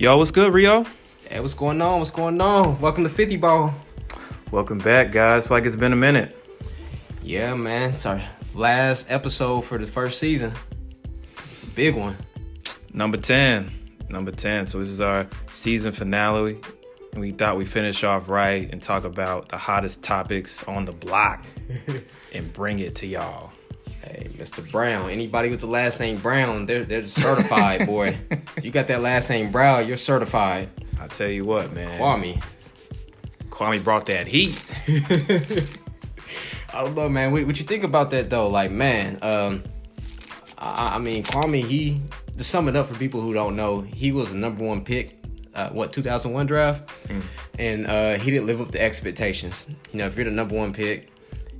Yo, what's good, Rio? Hey, what's going on? What's going on? Welcome to 50 Ball. Welcome back, guys. Like it's been a minute. Yeah, man. It's our last episode for the first season. It's a big one. Number 10. Number 10. So this is our season finale. We thought we'd finish off right and talk about the hottest topics on the block and bring it to y'all. Hey, Mr. Brown. Anybody with the last name Brown, they're they're certified, boy. if you got that last name Brown, you're certified. I tell you what, man. Kwame. Kwame brought that heat. I don't know, man. What, what you think about that though? Like, man, um, I, I mean, Kwame. He to sum it up for people who don't know, he was the number one pick. Uh, what 2001 draft, Mm. and uh, he didn't live up to expectations. You know, if you're the number one pick,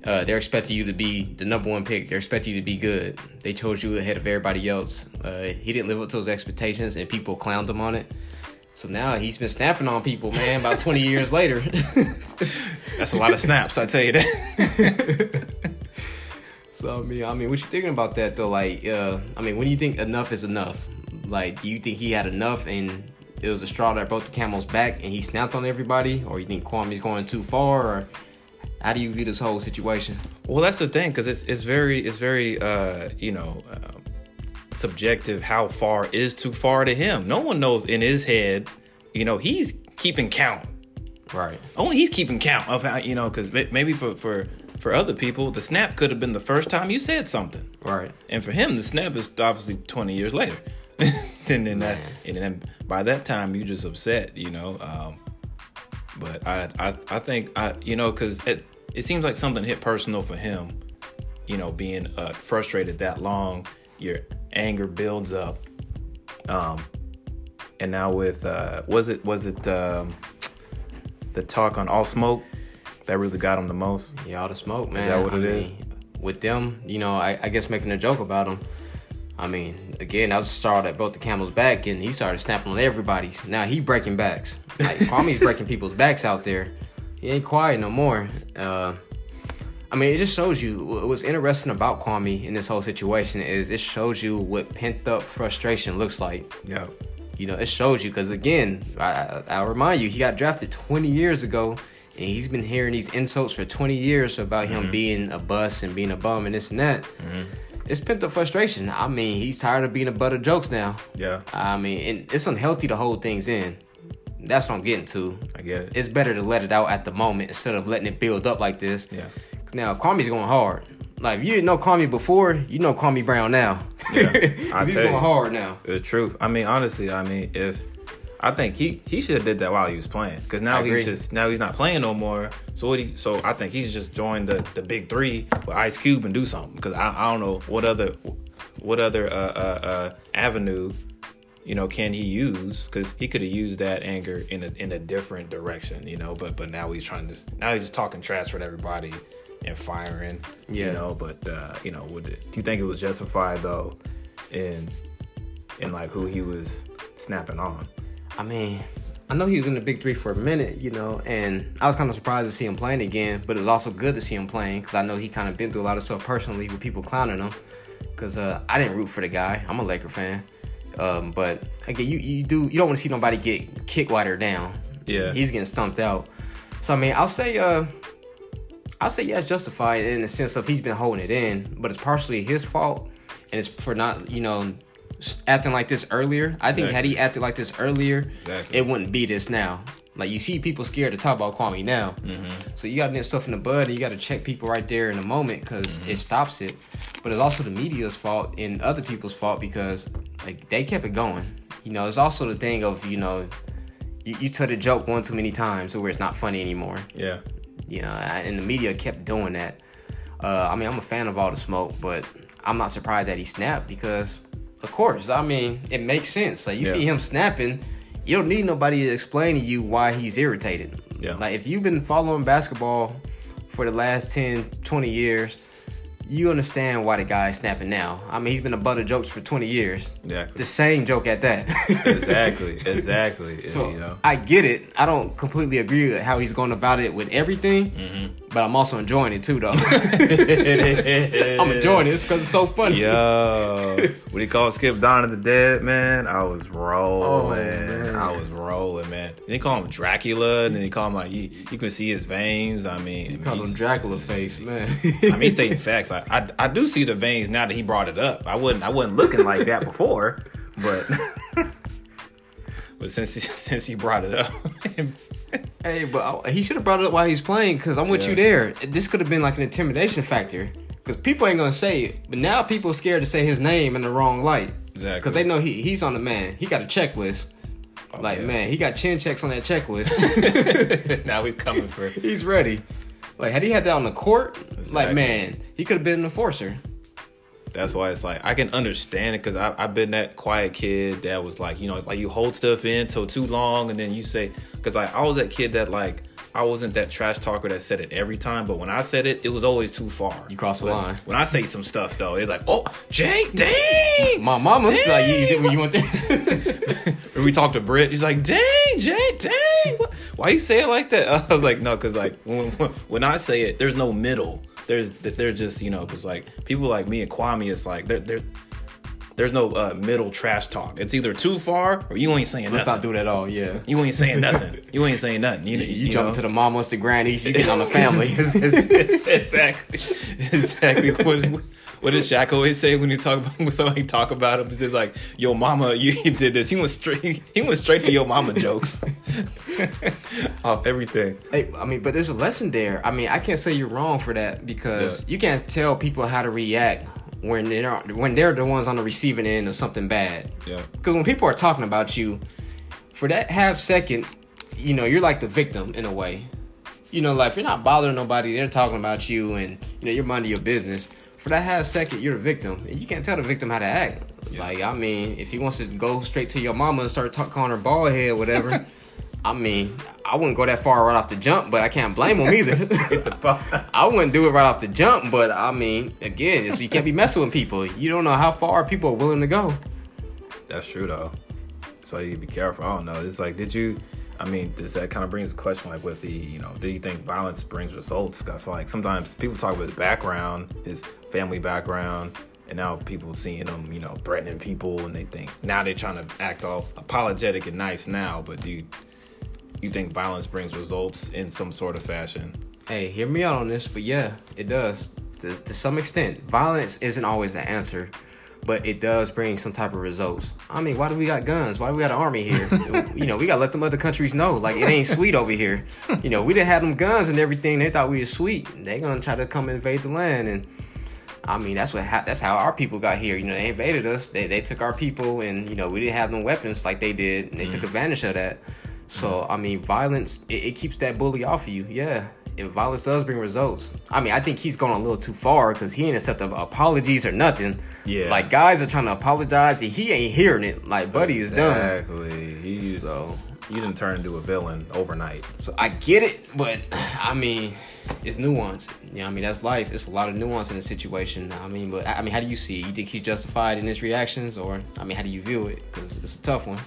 uh, they're expecting you to be the number one pick. They're expecting you to be good. They chose you ahead of everybody else. Uh, he didn't live up to those expectations, and people clowned him on it. So now he's been snapping on people, man. About 20 years later. That's a lot of snaps, I tell you that. So I mean, I mean, what you thinking about that though? Like, uh, I mean, when do you think enough is enough? Like, do you think he had enough and it was a straw that broke the camel's back and he snapped on everybody, or you think Kwame's going too far, or how do you view this whole situation? Well, that's the thing, because it's it's very it's very uh, you know um, subjective. How far is too far to him? No one knows in his head. You know, he's keeping count. Right. Only he's keeping count of how you know, because maybe for for for other people, the snap could have been the first time you said something, Right. and for him, the snap is obviously twenty years later. and then that, and then by that time, you just upset, you know. Um, but I, I, I think I, you know, because it, it seems like something hit personal for him. You know, being uh, frustrated that long, your anger builds up. Um, and now with uh, was it was it um, the talk on all smoke that really got him the most? Yeah, all the smoke, man. Is that what I it is? mean, With them, you know, I, I guess making a joke about him. I mean, again, that was the straw that broke the camel's back, and he started snapping on everybody. Now he breaking backs. Like Kwame's breaking people's backs out there. He ain't quiet no more. Uh, I mean, it just shows you what's interesting about Kwame in this whole situation is it shows you what pent up frustration looks like. Yeah. You know, it shows you because again, I, I'll remind you, he got drafted 20 years ago, and he's been hearing these insults for 20 years about him being a bust and being a bum and this and that. It's pent up frustration. I mean, he's tired of being a butt of jokes now. Yeah. I mean, and it's unhealthy to hold things in. That's what I'm getting to. I get it. It's better to let it out at the moment instead of letting it build up like this. Yeah. Now, Kwame's going hard. Like, if you didn't know Kwame before, you know Kwame Brown now. Yeah, I he's going you. hard now. The truth. I mean, honestly, I mean, if I think he he should have did that while he was playing, because now he's just now he's not playing no more. So what he so I think he's just joined the the big three with Ice Cube and do something. Because I, I don't know what other what other uh, uh, uh, avenue you know can he use because he could have used that anger in a in a different direction you know but but now he's trying to now he's just talking trash with everybody and firing you know but uh you know would it, do you think it was justified though in in like who he was snapping on I mean, I know he was in the big three for a minute, you know, and I was kind of surprised to see him playing again, but it was also good to see him playing because I know he kind of been through a lot of stuff personally with people clowning him. Because uh, I didn't root for the guy. I'm a Laker fan. Um, but again, you, you do you don't want to see nobody get kicked while they're down. Yeah. he's getting stumped out. So I mean, I'll say uh, I'll say yeah, it's justified in the sense of he's been holding it in, but it's partially his fault, and it's for not you know s- acting like this earlier. I think had he acted like this earlier, Exactly. it wouldn't be this now. Like you see people scared to talk about Kwame now, so you got to nip stuff in the bud, and you got to check people right there in the moment because it stops it. But it's also the media's fault and other people's fault because like they kept it going. You know, it's also the thing of you know, you, you tell the joke one too many times where it's not funny anymore. yeah You know, and the media kept doing that. Uh, I mean, I'm a fan of all the smoke, but I'm not surprised that he snapped because, of course, I mean, it makes sense. Like you Yeah. see him snapping, you don't need nobody to explain to you why he's irritated. Yeah. Like if you've been following basketball for the last 10, 20 years, you understand why the guy is snapping now. I mean, he's been a butt of jokes for 20 years. Exactly. The same joke at that. exactly exactly So you know I get it. I don't completely agree with how he's going about it with everything. Mm-hmm. But I'm also enjoying it too, though. I'm enjoying this because it's so funny. Yo, what he called Skip Dawn of the Dead, man? I was oh, rolling. Oh, man. I was rolling, man. Then he called him Dracula, and then he called him like you, you can see his veins. I mean, He called him Dracula face, man. I mean, he's stating facts. I, I I do see the veins now that he brought it up. I wasn't I wasn't looking like that before, but but since he, since he brought it up, Hey, but I- he should have brought it up while he's playing because I'm with Yeah. you there. This could have been like an intimidation factor because people ain't gonna say it, but now people are scared to say his name in the wrong light Exactly. because they know he he's on the man. He got a checklist. Oh, like yeah. man, he got chin checks on that checklist. now he's coming for. It. He's ready. Like had he had that on the court, like man, he could have been an enforcer. That's why it's like I can understand it because I've been that quiet kid that was like, you know, like you hold stuff in till too long and then you say, because like I was that kid that like I wasn't that trash talker that said it every time, but when I said it, it was always too far. You crossed the line. When I say some stuff though, it's like, oh, Jake, dang. My mama Dang. like you, you did when you went there. When we talked to Britt, he's like, "Dang, Jay, dang, what- why you say it like that?" I was like, "No, because like when, when I say it, there's no middle. There's they're just you know because like people like me and Kwame, it's like there there there's no uh, middle trash talk. It's either too far or you ain't saying Let's nothing. not do that at all. Yeah. you ain't saying nothing. You ain't saying nothing. You, You, you, you jumping know? to the mamas, the grannies, you getting on the family. exactly, exactly. What, what does Shaq always say when you talk about when somebody talk about him? He says like, "Yo, mama, you did this." He went straight. He went straight to your mama jokes. Off everything. Hey, I mean, but there's a lesson there. I mean, I can't say you're wrong for that because Yeah. you can't tell people how to react when they're when they're the ones on the receiving end of something bad. Yeah. Because when people are talking about you, for that half second, you know, you're like the victim in a way. You know, like if you're not bothering nobody, they're talking about you, and you know you're minding your business. For that half second, you're a victim, and you can't tell the victim how to act. Like, I mean, if he wants to go straight to your mama and start talk, calling her bald head, whatever. I mean, I wouldn't go that far right off the jump, but I can't blame him either. Get the fuck. I wouldn't do it right off the jump, but I mean, again, it's, you can't be messing with people. You don't know how far people are willing to go. That's true though. So you be careful. I don't know. It's like, did you? I mean, does that kind of brings a question like with the, you know, do you think violence brings results? I feel like sometimes people talk about his background, his family background, and now people seeing him, you know, threatening people, and they think now they're trying to act all apologetic and nice now. But do you, think violence brings results in some sort of fashion? Hey, hear me out on this, but yeah, it does. To, to some extent, violence isn't always the answer, but it does bring some type of results. I mean, why do we got guns? Why do we got an army here? you know, we gotta let them other countries know, like it ain't sweet over here. You know, we didn't have them guns and everything. They thought we was sweet. They gonna try to come invade the land, and I mean, that's what ha- that's how our people got here. You know, they invaded us. They they took our people, and you know, we didn't have no weapons like they did, and they took mm. advantage of that. So I mean, violence it, it keeps that bully off of you. Yeah, if violence does bring results. I mean, I think he's gone a little too far because he ain't accepting apologies or nothing. Yeah. like guys are trying to apologize, and he ain't hearing it. Like, buddy is done. Exactly. He's So- you didn't turn into a villain overnight. So I get it, but I mean, it's nuance. You know, I mean, that's life. It's a lot of nuance in the situation. I mean, but I mean, how do you see it? You think he's justified in his reactions, or I mean, how do you view it? Because it's a tough one.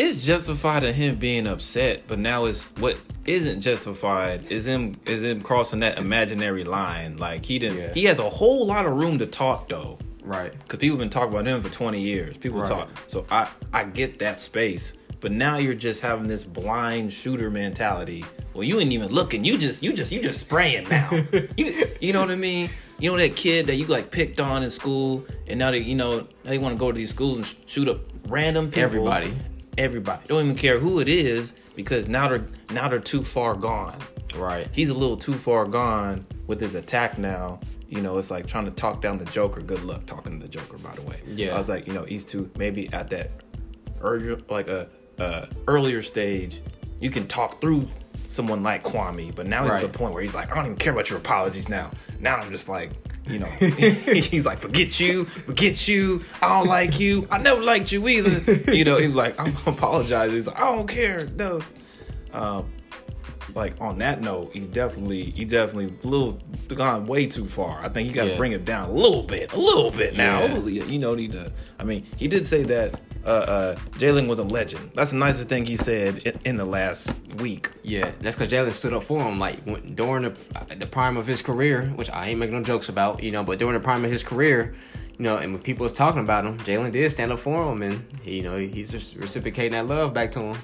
It's justified in him being upset, but now it's what isn't justified is him is him crossing that imaginary line. Like he didn't. Yeah. He has a whole lot of room to talk though, Right. because people have been talking about him for twenty years. People Right. talk. So I I get that space, but now you're just having this blind shooter mentality. Well, you ain't even looking. You just you just you just spraying now. you you know what I mean? You know that kid that you like picked on in school, and now they you know now they want to go to these schools and sh- shoot up random people. Everybody. Everybody. Don't even care who it is because now they're now they're too far gone. Right. He's a little too far gone with his attack now. You know, it's like trying to talk down the Joker. Good luck talking to the Joker, by the way. Yeah. I was like, you know, he's too maybe at that earlier like a uh, earlier stage, you can talk through someone like Kwame, but now he's at the point where he's like, I don't even care about your apologies now. Now I'm just like, you know, he's like, forget you, forget you. I don't like you. I never liked you either. You know, he's like, I'm apologizing. He's like, I don't care. Those, um, like on that note, he's definitely he definitely a little gone way too far. I think you got to Yeah. bring it down a little bit, a little bit now. Yeah. You know, need to. I mean, he did say that uh, uh, Jalen was a legend. That's the nicest thing he said in, in the last week. Yeah, that's because Jalen stood up for him. Like when, during the the prime of his career, which I ain't making no jokes about, you know, but during the prime of his career, you know, and when people was talking about him, Jalen did stand up for him, and he, you know, he's just reciprocating that love back to him.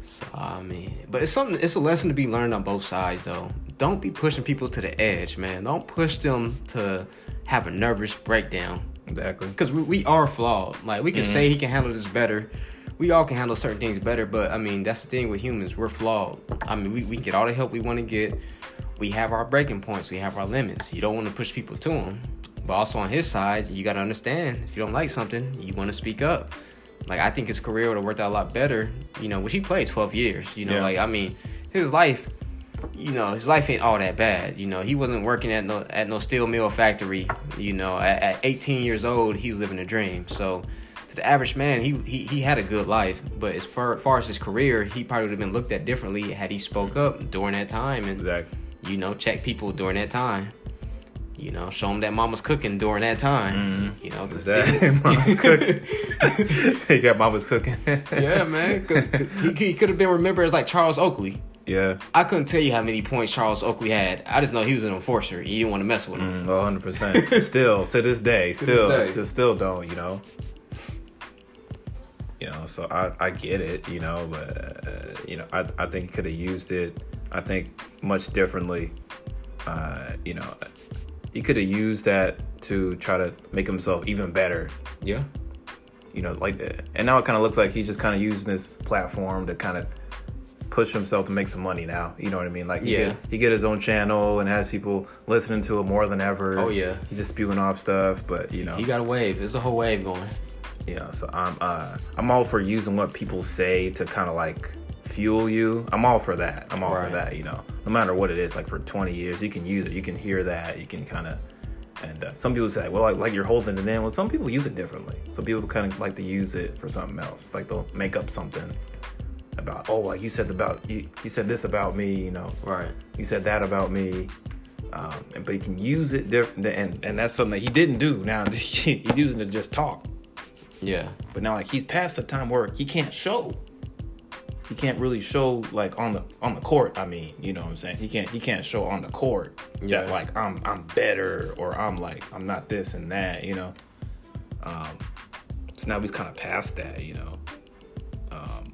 So I mean, but it's something. It's a lesson to be learned on both sides, though. Don't be pushing people to the edge, man. Don't push them to have a nervous breakdown Exactly. because we, we are flawed. Like we can mm-hmm. say he can handle this better. We all can handle certain things better, but I mean that's the thing with humans. We're flawed. I mean we, we get all the help we want to get. We have our breaking points. We have our limits. You don't want to push people to them. But also on his side, you got to understand if you don't like something, you want to speak up. Like I think his career would have worked out a lot better. You know, which he played 12 years. You know, Yeah. like I mean his life you know, his life ain't all that bad. You know, he wasn't working at no at no steel mill factory. You know, at, at 18 years old, he was living a dream. So, to the average man, he he, he had a good life. But as far, far as his career, he probably would have been looked at differently had he spoke up during that time and Exactly. you know check people during that time. You know, show them that mama's cooking during that time. Mm-hmm. You know, 'cause Is that mama's cooking? he got mama's cooking. yeah, man. 'Cause- 'cause he, he could have been remembered as like Charles Oakley. Yeah. I couldn't tell you how many points Charles Oakley had. I just know he was an enforcer. You didn't want to mess with him. Hundred percent. Still to this day, still, day. still, still don't. You know. You know, so I, I get it. You know, but uh, you know, I, I think he could have used it. I think much differently. Uh, you know, he could have used that to try to make himself even better. Yeah. You know, like, and now it kind of looks like he's just kind of using this platform to kind of push himself to make some money now. You know what I mean? Like, he Yeah. get, he get his own channel and has people listening to it more than ever. Oh, yeah. he's just spewing off stuff. But you know, He got a wave. There's a whole wave going. yeah. So I'm uh I'm all for using what people say to kind of like fuel you. I'm all for that. I'm all Right. for that. You know, no matter what it is. Like for 20 years, you can use it. You can hear that. You can kind of. And uh, some people say, well, like, like you're holding it in. Well, some people use it differently. Some people kind of like to use it for something else. Like they'll make up something about, oh, like you said about you, you said this about me. You know, Right. you said that about me. Um, and, but he can use it different, and and that's something that he didn't do. Now he's using it to just talk. Yeah. But now like he's past the time where he can't show. He can't really show like on the on the court. I mean, you know what I'm saying? He can't he can't show on the court Yeah. that like I'm I'm better or I'm like I'm not this and that, you know. Um so now he's kind of past that, you know. Um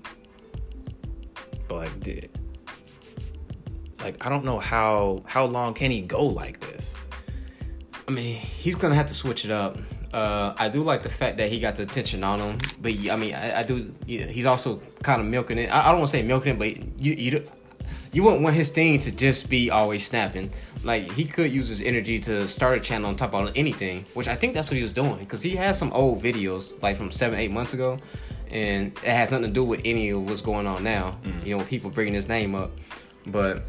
but like did like I don't know how how long can he go like this? I mean, he's gonna have to switch it up. Uh, I do like the fact that he got the attention on him, but I mean, I, I do. Yeah, he's also kind of milking it. I, I don't want to say milking it, but you you you wouldn't want his thing to just be always snapping. Like he could use his energy to start a channel on top of anything, which I think that's what he was doing because he has some old videos like from seven eight months ago, and it has nothing to do with any of what's going on now. You know, people bringing his name up, but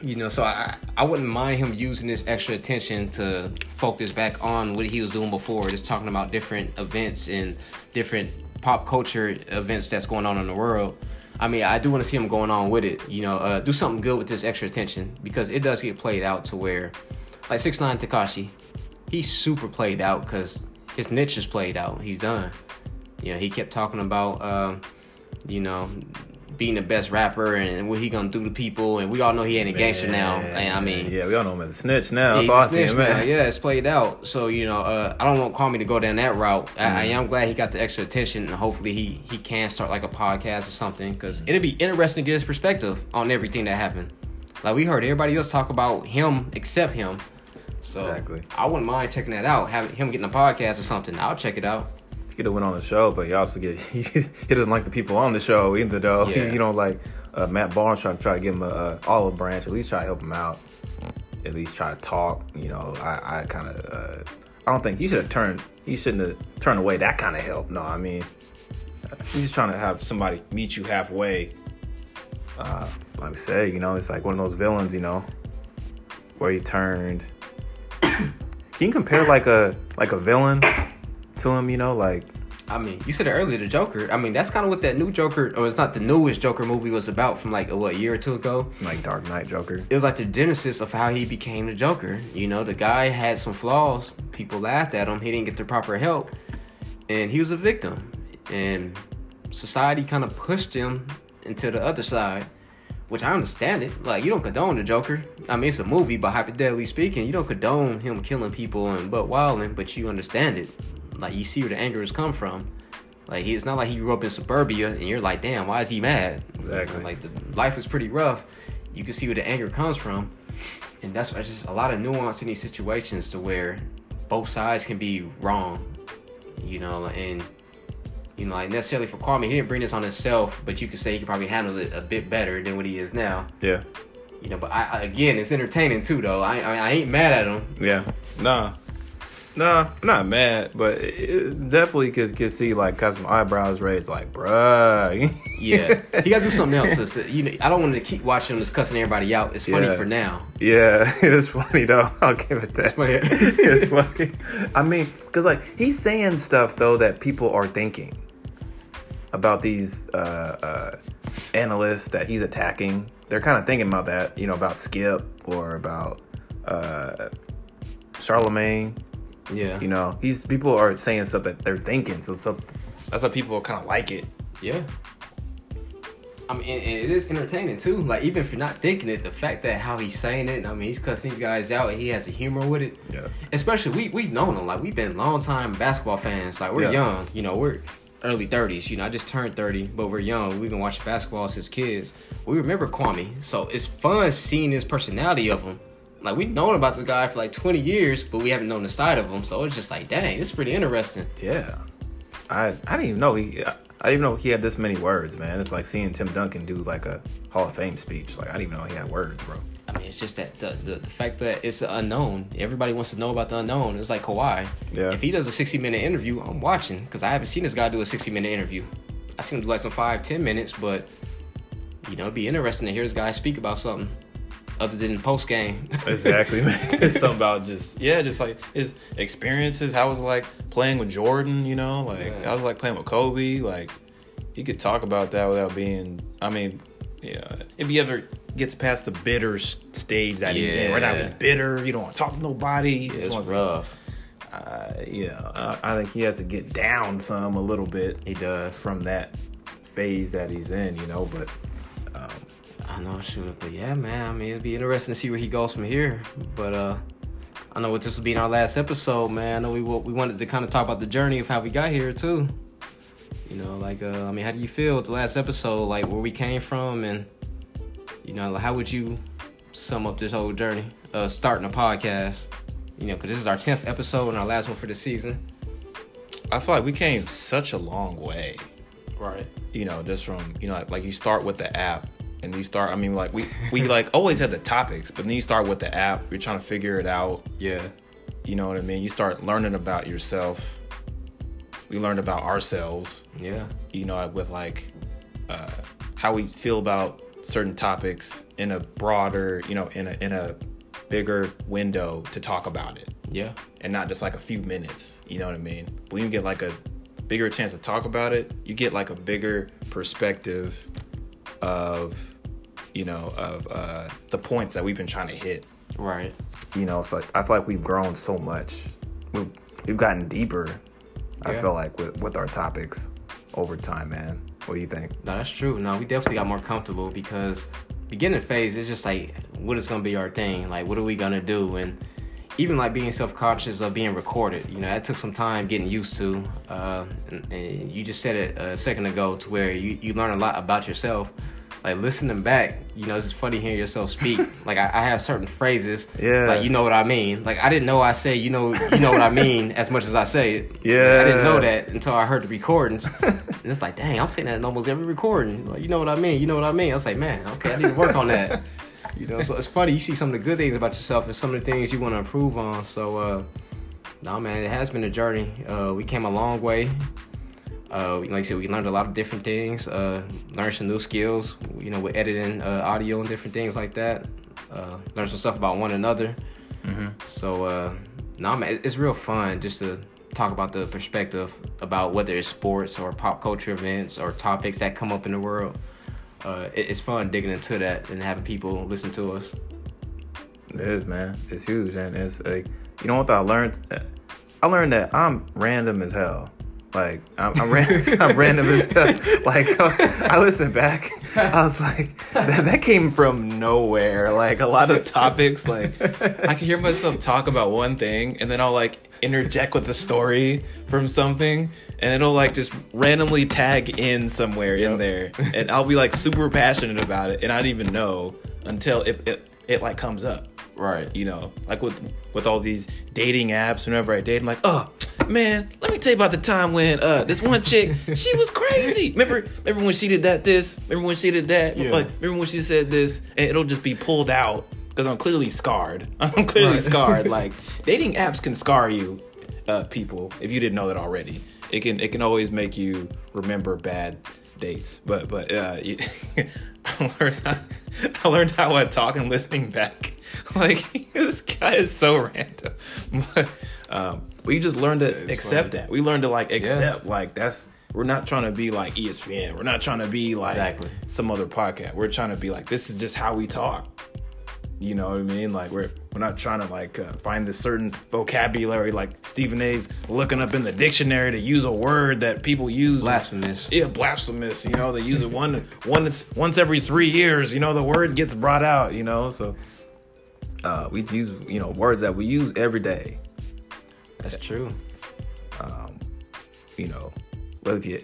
you know, so I I wouldn't mind him using this extra attention to focus back on what he was doing before, just talking about different events and different pop culture events that's going on in the world. I mean, I do want to see him going on with it. You know, uh, do something good with this extra attention because it does get played out to where, like Six Nine Tekashi, he's super played out because his niche is played out. He's done. You know, he kept talking about, um, you know, being the best rapper and what he gonna do to people, and we all know he ain't a gangster now. And I mean, yeah, we all know him as a snitch now. He's I a snitch now. Yeah, it's played out. So you know, uh, I don't want Kwame to go down that route. I, I Mm-hmm. am glad he got the extra attention, and hopefully he he can start like a podcast or something because it'd be interesting to get his perspective on everything that happened. Like we heard everybody else talk about him except him. So Exactly. I wouldn't mind checking that out. Having him getting a podcast or something, I'll check it out. He could have went on the show, but he also get he, he doesn't like the people on the show either. Though Yeah. you know, like uh, Matt Barnes trying to try to give him a, a olive branch, at least try to help him out. At least try to talk. You know, I I kind of uh, I don't think he should have turned. He shouldn't have turned away that kind of help. No, I mean, uh, he's just trying to have somebody meet you halfway. Uh, like we say, you know, it's like one of those villains, you know, where he turned. Can you compare like a like a villain to him? You know, like I mean, you said it earlier, the Joker. I mean, that's kind of what that new Joker, or it's not the newest Joker movie was about from like a, what year or two ago. Like Dark Knight Joker. It was like the genesis of how he became the Joker. You know, the guy had some flaws. People laughed at him. He didn't get the proper help, and he was a victim. And society kind of pushed him into the other side, which I understand it. Like you don't condone the Joker. I mean, it's a movie, but hypothetically speaking, you don't condone him killing people and but wilding, but you understand it. Like you see where the anger has come from. Like he, it's not like he grew up in suburbia and you're like, damn, why is he mad? Exactly. Like the life is pretty rough. You can see where the anger comes from, and that's why it's just a lot of nuance in these situations to where both sides can be wrong. You know, and you know, like necessarily for Kwame, he didn't bring this on himself, but you could say he could probably handle it a bit better than what he is now. Yeah. You know, but I, I again, it's entertaining too, though. I, I I ain't mad at him. Yeah. Nah. Nah, I'm not mad, but it, it definitely could, could see like my eyebrows raised like, bruh. Yeah, he got to do something else. So, you know, I don't want to keep watching him just cussing everybody out. It's funny Yeah. for now. yeah, it is funny though. I'll give it that. funny. it's funny. I mean, cause like he's saying stuff though that people are thinking about these uh, uh, analysts that he's attacking. They're kind of thinking about that, you know, about Skip or about uh, Charlemagne. Yeah, You know, he's people are saying stuff that they're thinking, so, so that's why people kind of like it. yeah. I mean, and, and it is entertaining too. Like even if you're not thinking it, the fact that how he's saying it, I mean, he's cussing these guys out, and he has a humor with it. Yeah. Especially we we've known him. Like we've been long time basketball fans. Like we're Yeah. young. You know, we're early thirties. You know, I just turned thirty, but we're young. We've been watching basketball since kids. We remember Kwame, so it's fun seeing his personality of him. Like we've known about this guy for like twenty years, but we haven't known the side of him. So it's just like, dang, this is pretty interesting. Yeah. I I didn't even know he. I, I didn't even know he had this many words, man. It's like seeing Tim Duncan do like a Hall of Fame speech. Like I didn't even know he had words, bro. I mean, it's just that the, the, the fact that it's unknown. Everybody wants to know about the unknown. It's like Kawhi. Yeah. If he does a 60 minute interview, I'm watching because I haven't seen this guy do a 60 minute interview. I seen him do like some five, 10 minutes, but you know, it'd be interesting to hear this guy speak about something other than post game. Exactly, man. it's something about just yeah, just like his experiences. How it was like playing with Jordan, you know, like Yeah. I was like playing with Kobe. Like he could talk about that without being. I mean, yeah. If he ever gets past the bitter stage that he's in, right now he's bitter. You don't want to talk to nobody. He just it's wants to- rough. Uh, yeah, I, I think he has to get down some a little bit He does. from that phase that he's in, you know. But I know, shoot, but yeah, man. I mean, it'd be interesting to see where he goes from here. But uh, I know what this will be in our last episode, man. I know we we wanted to kind of talk about the journey of how we got here too. You know, like uh, I mean, how do you feel with the last episode, like where we came from, and you know, how would you sum up this whole journey, uh, starting a podcast? You know, because this is our tenth episode and our last one for the season. I feel like we came such a long way. Right. you know, just from you know, like, like you start with the app and you start. I mean, like we we like always had the topics, but then you start with the app. You're trying to figure it out. Yeah. You know what I mean? You start learning about yourself. We learned about ourselves. Yeah. You know, with like uh, how we feel about certain topics in a broader, you know, in a in a bigger window to talk about it Yeah. and not just like a few minutes. You know what I mean? When you get like a bigger chance to talk about it, you get like a bigger perspective of, you know, of uh, the points that we've been trying to hit. Right. You know, so I feel like we've grown so much. We've, we've gotten deeper. I feel like with with our topics over time, man. What do you think? No, that's true. No, we definitely got more comfortable because beginning phase is just like what is gonna be our thing, like what are we gonna do, and even like being self conscious of being recorded. You know, that took some time getting used to. Uh, and, and you just said it a second ago to where you you learn a lot about yourself. Like listening back, you know, it's funny hearing yourself speak. like I, I have certain phrases, Yeah. like you know what I mean. Like I didn't know I say you know you know what I mean as much as I say it. Like, Yeah. I didn't know that until I heard the recordings. and it's like, dang, I'm saying that in almost every recording. Like, you know what I mean? You know what I mean? I was like, man, okay, I need to work on that. You know, so it's funny. You see some of the good things about yourself and some of the things you want to improve on. So, uh, no, man, it has been a journey. Uh, we came a long way. Uh, like I said, we learned a lot of different things. Uh, learned some new skills. You know, with editing uh, audio and different things like that. Uh, learned some stuff about one another. So, uh, no, man, it's real fun just to talk about the perspective about whether it's sports or pop culture events or topics that come up in the world. Uh, it's fun digging into that and having people listen to us. It is, man. It's huge, and it's like you know what I learned. I learned that I'm random as hell. Like I'm, I'm, ran- I'm random as hell. Like I listened back, I was like, that, that came from nowhere. Like a lot of topics, like I can hear myself talk about one thing, and then I'll like interject with a story from something, and it'll like just randomly tag in somewhere in there, and I'll be like super passionate about it, and I don't even know until it, it, it like comes up. Right. You know, like with with all these dating apps. Whenever I date, I'm like, oh man, let me tell you about the time when uh this one chick, she was crazy. Remember, remember when she did that? This. Remember when she did that? Yeah. Like, remember when she said this? And it'll just be pulled out because I'm clearly scarred. I'm clearly Right. scarred. Like dating apps can scar you, uh, people. If you didn't know that already, it can it can always make you remember bad dates. But but uh, I learned how, I learned how I talk and listening back. Like this guy is so random. But um, we just learned to it's accept funny. that. We learned to like accept like that's. We're not trying to be like ESPN. We're not trying to be like Exactly. some other podcast. We're trying to be like this is just how we talk. You know what I mean? Like we're we're not trying to like uh, find this certain vocabulary like Stephen A's looking up in the dictionary to use a word that people use. Blasphemous. Yeah, blasphemous. You know they use it one once once every three years. You know the word gets brought out. You know so uh, we use you know words that we use every day. That's true. Um, you know whether you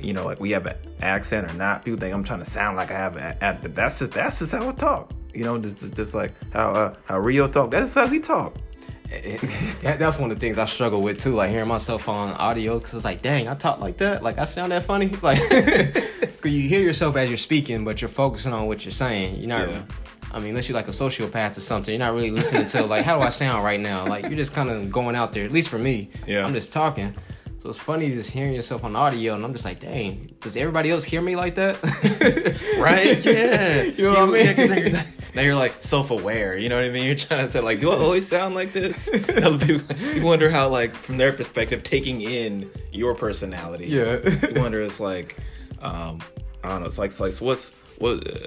you know like we have an accent or not. People think I'm trying to sound like I have an accent, but that's just that's just how I talk. You know, just just like how uh, how Rio talk. That's how he talk. It- it- that's one of the things I struggle with too, like hearing myself on audio, because it's like, dang, I talk like that, like I sound that funny, like, cause you hear yourself as you're speaking, but you're focusing on what you're saying. You're not, Yeah. I mean, unless you're like a sociopath or something, you're not really listening to like, how do I sound right now? Like you're just kind of going out there. At least for me, Yeah. I'm just talking. So it's funny just hearing yourself on audio, and I'm just like, dang, does everybody else hear me like that? Right? Yeah. You know what I mean? yeah, now, you're, now you're like self-aware. You know what I mean? You're trying to say like, do I always sound like this? Other people, you wonder how like from their perspective, taking in your personality. Yeah. you wonder it's like, um, I don't know. It's like, it's like so what's what? Uh,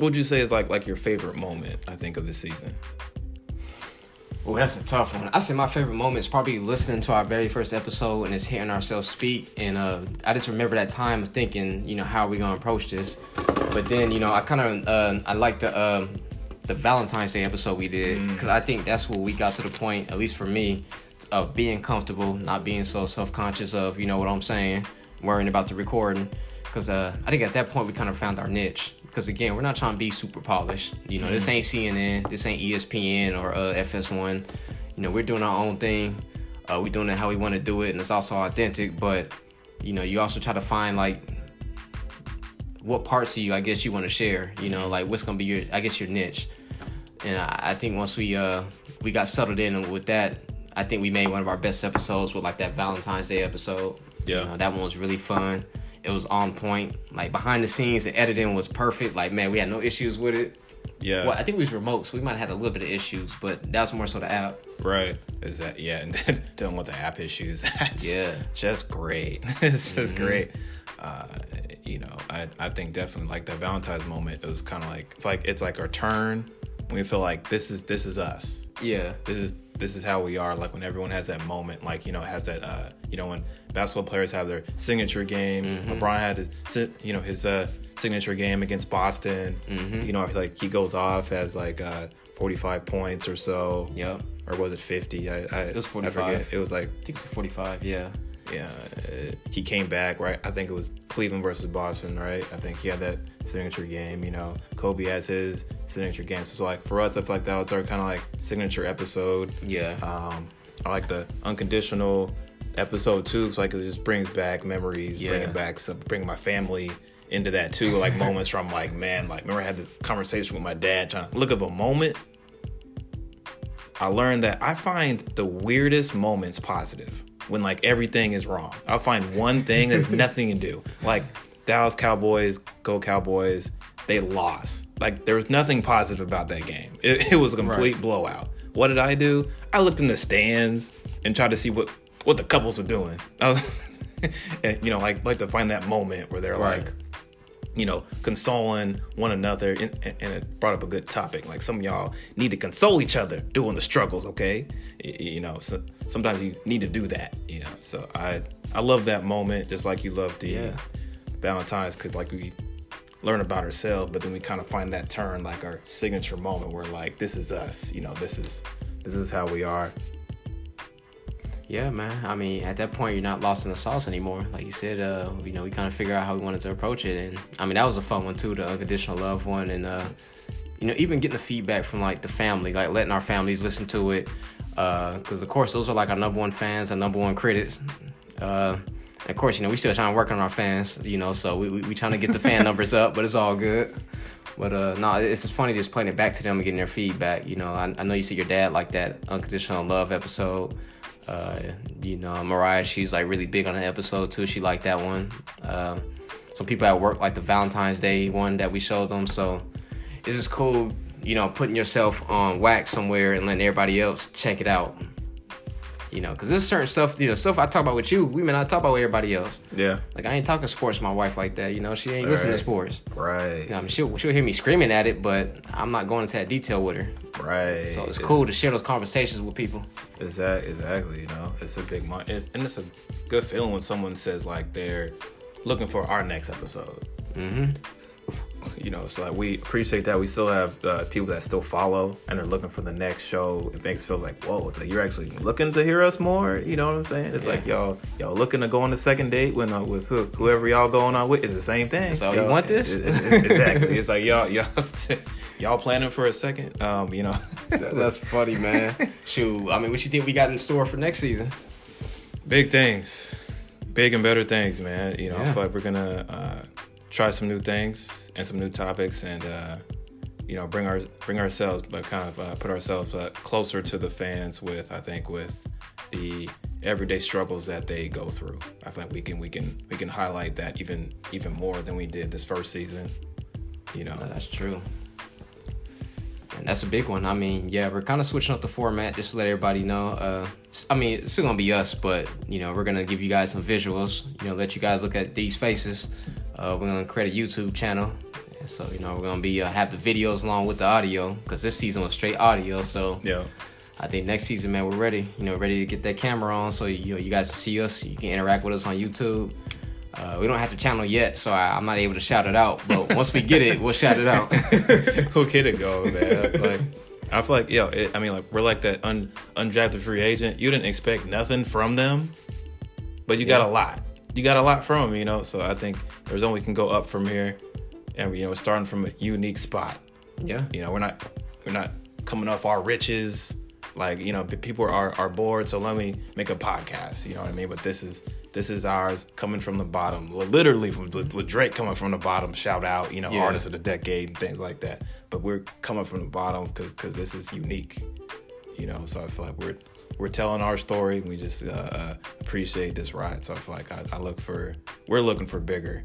what would you say is like like your favorite moment? I think of the season. Oh, that's a tough one. I say my favorite moment is probably listening to our very first episode and just hearing ourselves speak. And uh, I just remember that time of thinking, you know, how are we gonna approach this? But then, you know, I kind of uh, I like the um the Valentine's Day episode we did because I think that's where we got to the point, at least for me, of being comfortable, not being so self conscious of, you know what I'm saying, worrying about the recording. Because uh, I think at that point we kind of found our niche. Because again, we're not trying to be super polished. You know, this ain't CNN, this ain't ESPN or uh, FS1. You know, we're doing our own thing. Uh, we're doing it how we want to do it, and it's also authentic. But you know, you also try to find like what parts of you, I guess, you want to share. You know, like what's gonna be your, I guess, your niche. And I, I think once we uh we got settled in with that, I think we made one of our best episodes with like that Valentine's Day episode. Yeah. You know, that one was really fun. It was on point. Like behind the scenes, the editing was perfect. Like man, we had no issues with it. Yeah. Well, I think we was remote, so we might have had a little bit of issues, but that was more so the app. Right. Is that yeah? And dealing with the app issues. That's Yeah. just great. it's just great. Uh, you know, I I think definitely like that Valentine's moment. It was kind of like like it's like our turn. We feel like this is this is us. Yeah. This is this is how we are. Like when everyone has that moment. Like you know has that. Uh, you know when basketball players have their signature game. LeBron had his you know his uh, signature game against Boston. You know like he goes off as like uh, 45 points or so Yep. or was it 50? I, I it was I 45. forget. It was like I think it's 45, yeah. Yeah, uh, he came back right. I think it was Cleveland versus Boston, right? I think he had that signature game. You know, Kobe has his signature game. So, it's like for us, I feel like that was our kind of like signature episode. Yeah. Um, I like the unconditional episode too. so like it just brings back memories, Yeah. bringing back some, bringing my family into that too. Like moments from like man, like remember I had this conversation with my dad trying to look of a moment. I learned that I find the weirdest moments positive when like everything is wrong. I'll find one thing that's nothing to do. Like Dallas Cowboys, go Cowboys, they lost. Like there was nothing positive about that game. It, it was a complete blowout. What did I do? I looked in the stands and tried to see what what the couples are doing. Was, and, you know, like like to find that moment where they're Right. like, you know, consoling one another, and, and it brought up a good topic. Like some of y'all need to console each other during the struggles. Okay, you know, so sometimes you need to do that. You know, so I I love that moment, just like you love the Yeah. Valentine's, because like we learn about ourselves, but then we kind of find that turn, like our signature moment, where like this is us. You know, this is this is how we are. Yeah, man. I mean, at that point, you're not lost in the sauce anymore. Like you said, uh, you know, we kind of figure out how we wanted to approach it, and I mean, that was a fun one too, the unconditional love one, and uh, you know, even getting the feedback from like the family, like letting our families listen to it, because of course those are like our number one fans, our number one critics. Uh, of course, you know, we still trying to work on our fans, you know, so we we, we trying to get the fan numbers up, but it's all good. But uh, no, it's just funny just playing it back to them and getting their feedback. You know, I, I know you see your dad like that unconditional love episode. Uh, you know, Mariah, she's like really big on the episode too. She liked that one. Uh, some people at work like the Valentine's Day one that we showed them. So it's just cool, you know, putting yourself on wax somewhere and letting everybody else check it out. You know, because there's certain stuff, you know, stuff I talk about with you, we may not talk about with everybody else. Yeah. Like I ain't talking sports to my wife like that. You know, she ain't listening to sports. Right. You know, I mean, she'll she'll hear me screaming at it, but I'm not going into that detail with her. Right. So it's cool to share those conversations with people. Exactly. Exactly. You know, it's a big mon- it's, and it's a good feeling when someone says like they're looking for our next episode. Mm-hmm. You know, so like we appreciate that. We still have uh, people that still follow and they're looking for the next show. It makes it feel like whoa, it's like you're actually looking to hear us more. You know what I'm saying? It's Yeah. like y'all y'all looking to go on the second date when uh, with who, whoever y'all going on with. It's the same thing. So you want this? it- it- it- exactly. It's like y'all y'all st- y'all planning for a second. Um, you know. That's funny, man. Shoot, I mean, what you think we got in store for next season? big things big and better things man you know i feel like we're gonna uh, try some new things and some new topics and uh, you know bring our bring ourselves but kind of uh, put ourselves uh, closer to the fans with i think with the everyday struggles that they go through i think we can we can we can highlight that even even more than we did this first season you know No, that's true. And that's a big one. I mean, yeah, we're kind of switching up the format just to let everybody know. Uh, I mean, it's still gonna be us, but you know, we're gonna give you guys some visuals. You know, let you guys look at these faces. Uh, we're gonna create a YouTube channel, and so you know, we're gonna be uh, have the videos along with the audio because this season was straight audio. So yeah I think next season, man, we're ready. You know, ready to get that camera on so you know you guys can see us. You can interact with us on YouTube. Uh, we don't have the channel yet, so I, I'm not able to shout it out. But once we get it, we'll shout it out. who it go, man? Like, I feel like, yo, it, I mean, like, we're like that un, undrafted free agent. You didn't expect nothing from them, but you got a lot. You got a lot from them, you know. So I think there's only can go up from here, and you know, starting from a unique spot. yeah, You know, we're not we're not coming off our riches. Like, you know, people are are bored, so let me make a podcast. You know what I mean? But this is this is ours coming from the bottom, literally from with, with Drake coming from the bottom. Shout out, you know, Yeah. artist of the decade and things like that. But we're coming from the bottom because because this is unique. You know, so I feel like we're we're telling our story. We just uh, uh, appreciate this ride. So I feel like I, I look for we're looking for bigger,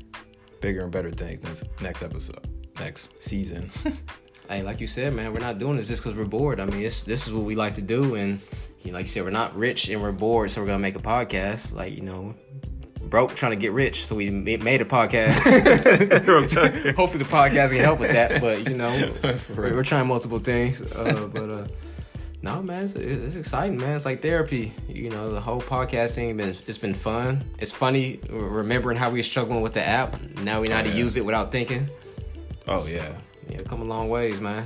bigger and better things next next episode, next season. hey, like you said, man, we're not doing this just because we're bored. I mean, this this is what we like to do, and you know, like you said, we're not rich and we're bored, so we're gonna make a podcast. Like you know, broke trying to get rich, so we made a podcast. Hopefully, the podcast can help with that. But you know, we're, we're trying multiple things. Uh, but uh, no, man, it's, it's exciting, man. It's like therapy. You know, the whole podcasting been it's been fun. It's funny remembering how we were struggling with the app. Now we know how to use it without thinking. oh yeah. Yeah, come a long ways, man.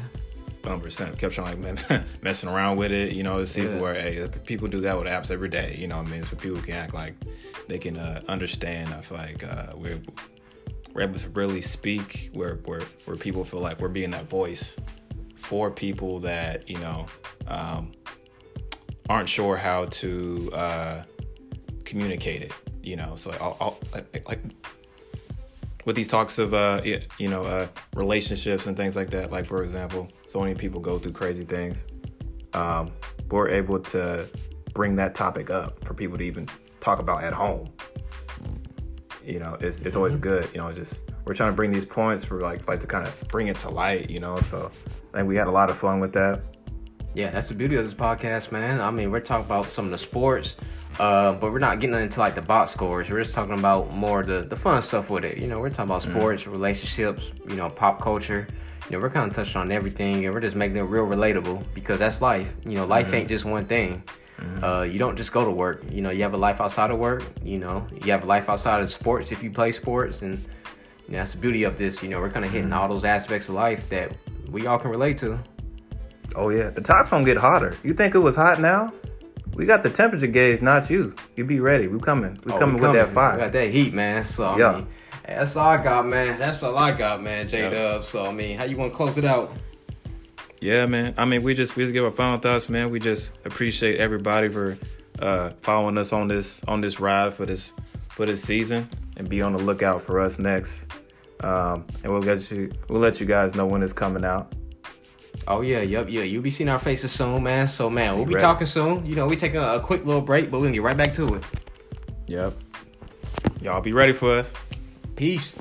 hundred percent. Kept trying like man, messing around with it. You know, to see Yeah. where hey, people do that with apps every day. You know, what I mean, so people can act like they can uh, understand. I feel like uh, we're we're able to really speak where where where people feel like we're being that voice for people that you know um, aren't sure how to uh, communicate it. You know, so I'll, I'll, like, like with these talks of uh you know uh relationships and things like that like for example so many people go through crazy things um we're able to bring that topic up for people to even talk about at home you know it's, it's always good you know just we're trying to bring these points for like like to kind of bring it to light you know so i think we had a lot of fun with that Yeah, that's the beauty of this podcast, man. I mean, we're talking about some of the sports, uh, but we're not getting into like the box scores. We're just talking about more the the fun stuff with it. You know, we're talking about sports, mm. relationships, you know, pop culture. You know, we're kind of touching on everything, and we're just making it real relatable because that's life. You know, life mm-hmm. ain't just one thing. Mm-hmm. Uh, you don't just go to work. You know, you have a life outside of work. You know, you have a life outside of sports if you play sports, and you know, that's the beauty of this. You know, we're kind of hitting all those aspects of life that we all can relate to. Oh yeah, the top's gonna get hotter. You think it was hot now? We got the temperature gauge, not you. You be ready. We coming. We oh, coming, we coming with that fire. We got that heat, man. So yeah. I mean, that's all I got, man. That's all I got, man. J Dub. So I mean, how you want to close it out? Yeah, man. I mean, we just we just give our final thoughts, man. We just appreciate everybody for uh, following us on this on this ride for this for this season, and be on the lookout for us next. Um, and we'll let you we'll let you guys know when it's coming out. Oh yeah, yep, yeah. You'll be seeing our faces soon, man. So man, we'll be Ready. talking soon. You know, we take a, a quick little break, but we can get right back to it. Yep. Y'all be ready for us. Peace.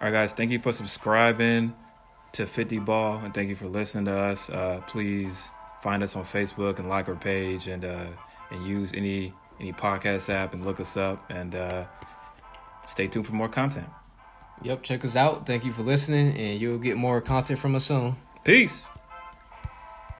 All right, guys. Thank you for subscribing to 50 Ball, and thank you for listening to us. Uh, please find us on Facebook and like our page, and uh, and use any any podcast app and look us up, and uh, stay tuned for more content. Yep, check us out. Thank you for listening, and you'll get more content from us soon. Peace.